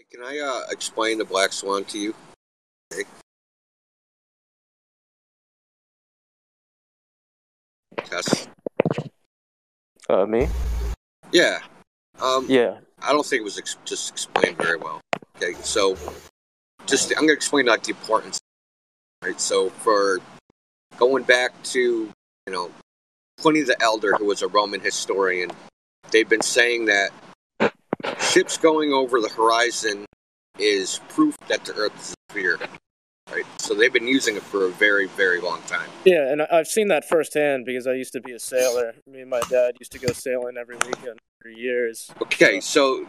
Hey, can I uh, explain the black swan to you? Okay. Tess. Uh, me? Yeah. Um, Yeah. I don't think it was ex- just explained very well. Okay, so just I'm going to explain like the importance. Right. So for going back to you know Pliny the Elder, who was a Roman historian, they've been saying that ships going over the horizon is proof that the Earth is a sphere. Right. So they've been using it for a very very long time. Yeah, and I've seen that firsthand because I used to be a sailor. Me and my dad used to go sailing every weekend for years. Okay, so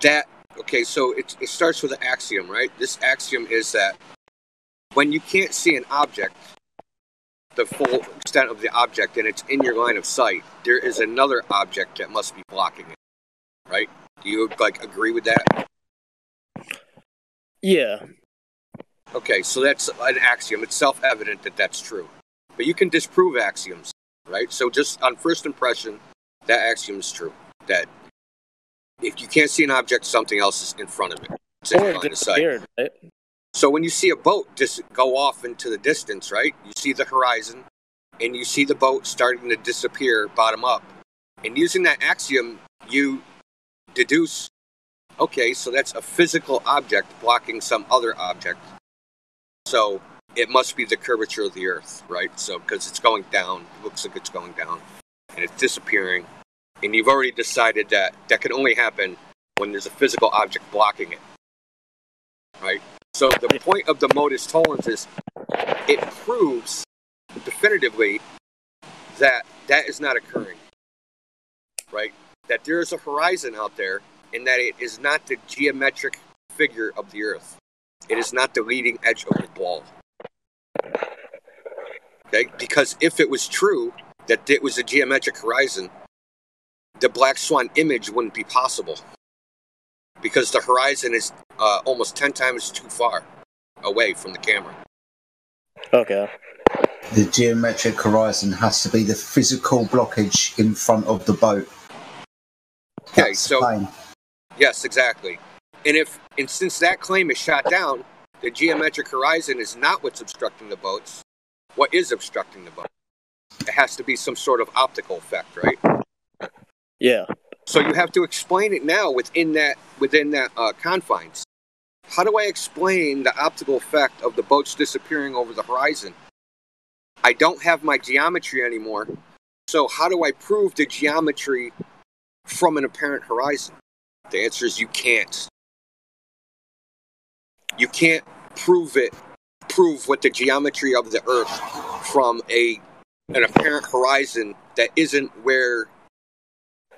that okay, so it it starts with an axiom, right? This axiom is that when you can't see an object, the full extent of the object, and it's in your line of sight, there is another object that must be blocking it, right? Do you like agree with that? Yeah. Okay, so that's an axiom. It's self-evident that that's true, but you can disprove axioms, right? So just on first impression, that axiom is true. That if you can't see an object, something else is in front of it. It's Or it disappeared, right? So when you see a boat just go off into the distance, right? You see the horizon and you see the boat starting to disappear bottom up. And using that axiom, you deduce okay, so that's a physical object blocking some other object. So it must be the curvature of the earth, right? So because it's going down, it looks like it's going down and it's disappearing. And you've already decided that that can only happen when there's a physical object blocking it. Right? So the point of the modus tollens is it proves definitively that that is not occurring. Right? That there is a horizon out there and that it is not the geometric figure of the earth. It is not the leading edge of the ball. Okay? Because if it was true that it was a geometric horizon, the black swan image wouldn't be possible because the horizon is uh, almost 10 times too far away from the camera. Okay. The geometric horizon has to be the physical blockage in front of the boat. Okay, That's so plain. yes, exactly. And if and since that claim is shot down, the geometric horizon is not what's obstructing the boats. What is obstructing the boat? It has to be some sort of optical effect, right? Yeah. So you have to explain it now within that within that uh, confines. How do I explain the optical effect of the boats disappearing over the horizon? I don't have my geometry anymore. So how do I prove the geometry from an apparent horizon? The answer is you can't. You can't prove it prove what the geometry of the earth from a an apparent horizon that isn't where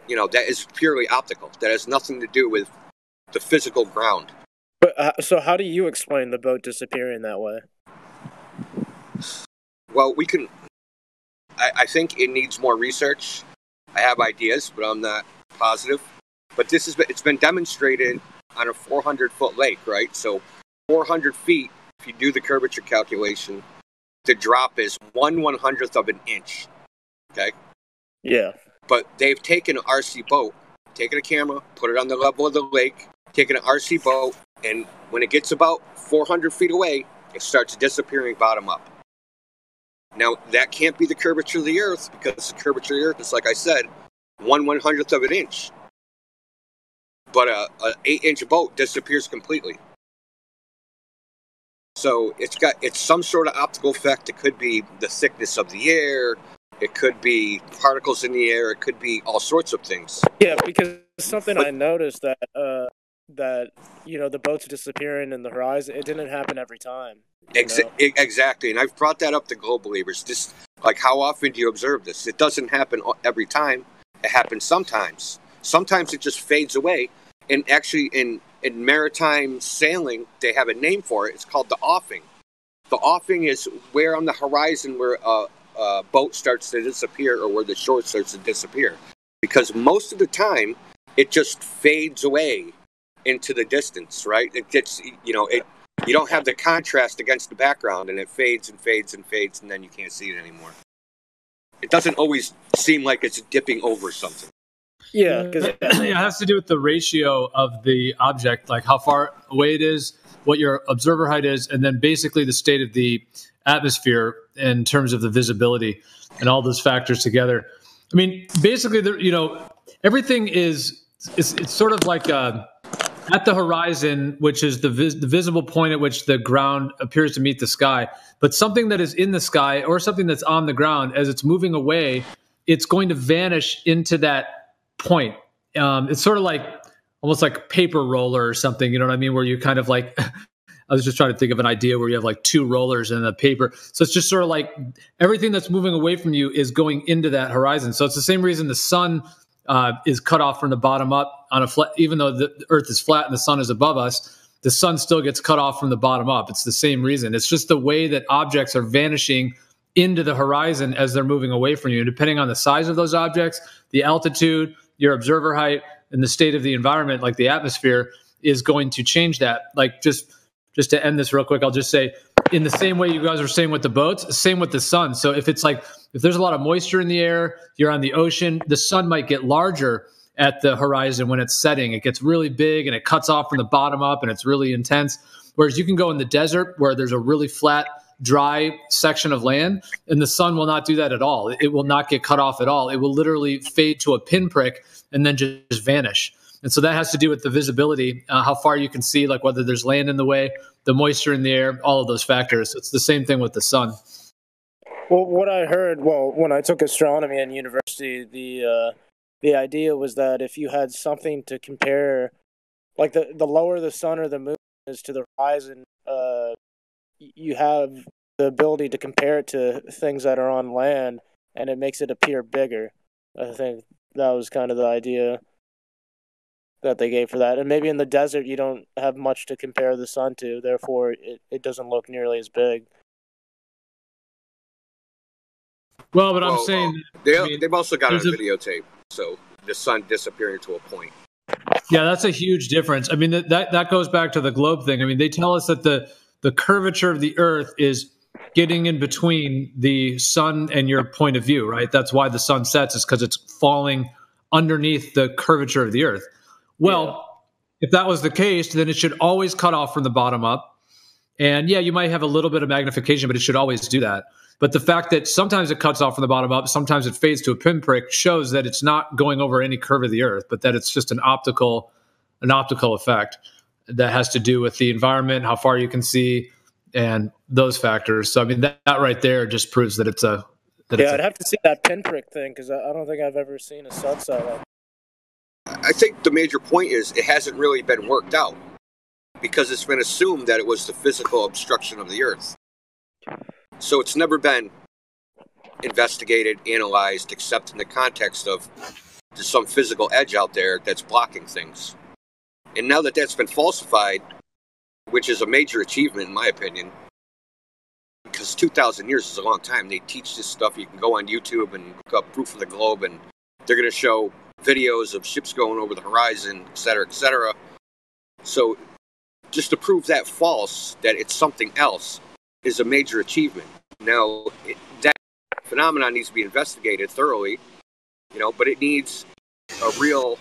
you know that is purely optical that has nothing to do with the physical ground But uh, so how do you explain the boat disappearing that way? well we can I, I think it needs more research i have ideas but i'm not positive but this has been it's been demonstrated on a 400 foot lake right so 400 feet if you do the curvature calculation the drop is one one hundredth of an inch okay Yeah. but they've taken an RC boat, taken a camera, put it on the level of the lake, taken an RC boat, and when it gets about 400 feet away, it starts disappearing bottom up. Now, that can't be the curvature of the Earth because the curvature of the Earth is, like I said, one one hundredth of an inch. But a, a eight inch boat disappears completely. So it's got it's some sort of optical effect. It could be the thickness of the air. It could be particles in the air. It could be all sorts of things. Yeah, because something I noticed that uh that you know the boats disappearing in the horizon it didn't happen every time. Exa- exactly, and I've brought that up to Globe Believers. Just like how often do you observe this? It doesn't happen every time. It happens sometimes. Sometimes it just fades away. And actually, in in maritime sailing, they have a name for it. It's called the offing. The offing is where on the horizon where a, a boat starts to disappear or where the shore starts to disappear. Because most of the time, it just fades away into the distance, right? It gets, you know, it you don't have the contrast against the background and it fades and fades and fades and then you can't see it anymore. It doesn't always seem like it's dipping over something. Yeah, because yeah, it has to do with the ratio of the object, like how far away it is, what your observer height is, and then basically the state of the atmosphere in terms of the visibility and all those factors together. I mean, basically, the, you know, everything is it's, it's sort of like uh, at the horizon, which is the, vis- the visible point at which the ground appears to meet the sky. But something that is in the sky or something that's on the ground, as it's moving away, it's going to vanish into that point. Um, it's sort of like almost like paper roller or something. You know what I mean? Where you kind of like I was just trying to think of an idea where you have like two rollers and a paper. So it's just sort of like everything that's moving away from you is going into that horizon. So it's the same reason the sun uh, is cut off from the bottom up on a flat, even though the earth is flat and the sun is above us, the sun still gets cut off from the bottom up. It's the same reason. It's just the way that objects are vanishing into the horizon as they're moving away from you. And depending on the size of those objects, the altitude, your observer height, and the state of the environment, like the atmosphere, is going to change that. Like just just to end this real quick, I'll just say in the same way you guys were saying with the boats, same with the sun. So if it's like if there's a lot of moisture in the air, you're on the ocean, the sun might get larger at the horizon when it's setting. It gets really big and it cuts off from the bottom up and it's really intense. Whereas you can go in the desert where there's a really flat, dry section of land, and the sun will not do that at all. It will not get cut off at all. It will literally fade to a pinprick and then just vanish. And so that has to do with the visibility, uh, how far you can see, like whether there's land in the way, the moisture in the air, all of those factors. It's the same thing with the sun. Well, what I heard, well, when I took astronomy in university, the uh, the idea was that if you had something to compare, like the the lower the sun or the moon is to the horizon, uh, you have the ability to compare it to things that are on land, and it makes it appear bigger. I think that was kind of the idea that they gave for that. And maybe in the desert, you don't have much to compare the sun to, therefore, it, it doesn't look nearly as big. Well, but well, I'm saying they, I mean, they've also got a videotape, so the sun disappearing to a point. Yeah, that's a huge difference. I mean, that, that that goes back to the globe thing. I mean, they tell us that the the curvature of the Earth is getting in between the sun and your point of view, right? That's why the sun sets is because it's falling underneath the curvature of the Earth. Well, yeah. if that was the case, then it should always cut off from the bottom up. And yeah, you might have a little bit of magnification, but it should always do that. But the fact that sometimes it cuts off from the bottom up, sometimes it fades to a pinprick shows that it's not going over any curve of the earth, but that it's just an optical an optical effect that has to do with the environment, how far you can see, and those factors. So I mean that, that right there just proves that it's a that yeah. I'd a, have to see that pinprick thing because I, I don't think I've ever seen a sunset like I think the major point is it hasn't really been worked out because it's been assumed that it was the physical obstruction of the Earth. So it's never been investigated, analyzed, except in the context of some physical edge out there that's blocking things. And now that that's been falsified, which is a major achievement in my opinion, because 2,000 years is a long time. They teach this stuff. You can go on YouTube and look up proof of the globe, and they're going to show videos of ships going over the horizon, et cetera, et cetera. So just to prove that false, that it's something else, is a major achievement. Now, it, that phenomenon needs to be investigated thoroughly, you know, but it needs a real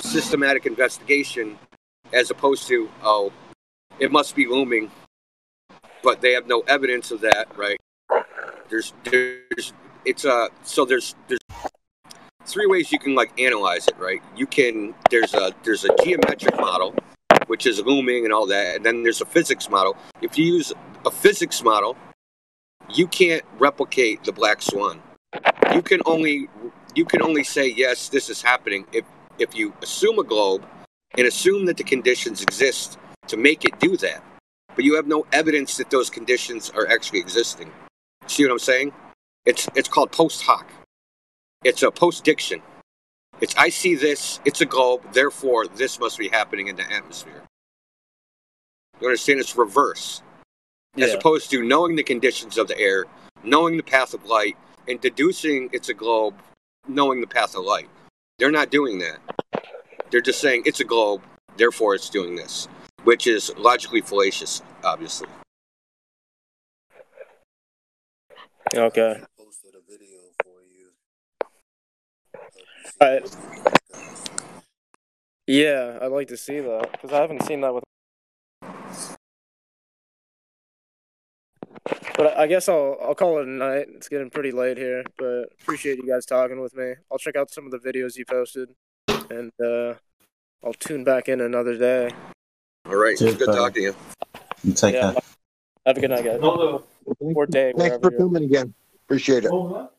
systematic investigation as opposed to, oh, it must be looming, but they have no evidence of that, right? There's, there's, it's a, so there's, there's three ways you can like analyze it, right? You can there's a there's a geometric model, which is looming and all that, and then there's a physics model. If you use a physics model, you can't replicate the black swan. You can only you can only say yes, this is happening if if you assume a globe and assume that the conditions exist to make it do that. But you have no evidence that those conditions are actually existing. See what I'm saying? It's it's called post hoc. It's a post-diction. It's I see this, it's a globe, therefore this must be happening in the atmosphere. You understand? It's reverse. Yeah. As opposed to knowing the conditions of the air, knowing the path of light, and deducing it's a globe, knowing the path of light. They're not doing that. They're just saying it's a globe, therefore it's doing this, which is logically fallacious, obviously. Okay. Right. Yeah, I'd like to see that because I haven't seen that with. But I guess I'll I'll call it a night. It's getting pretty late here, but appreciate you guys talking with me. I'll check out some of the videos you posted, and uh, I'll tune back in another day. All right. Cheers, Good buddy. talking to you. You take Yeah. care. Have a good night, guys. Or day. Thanks for coming again. Appreciate it. Oh, what?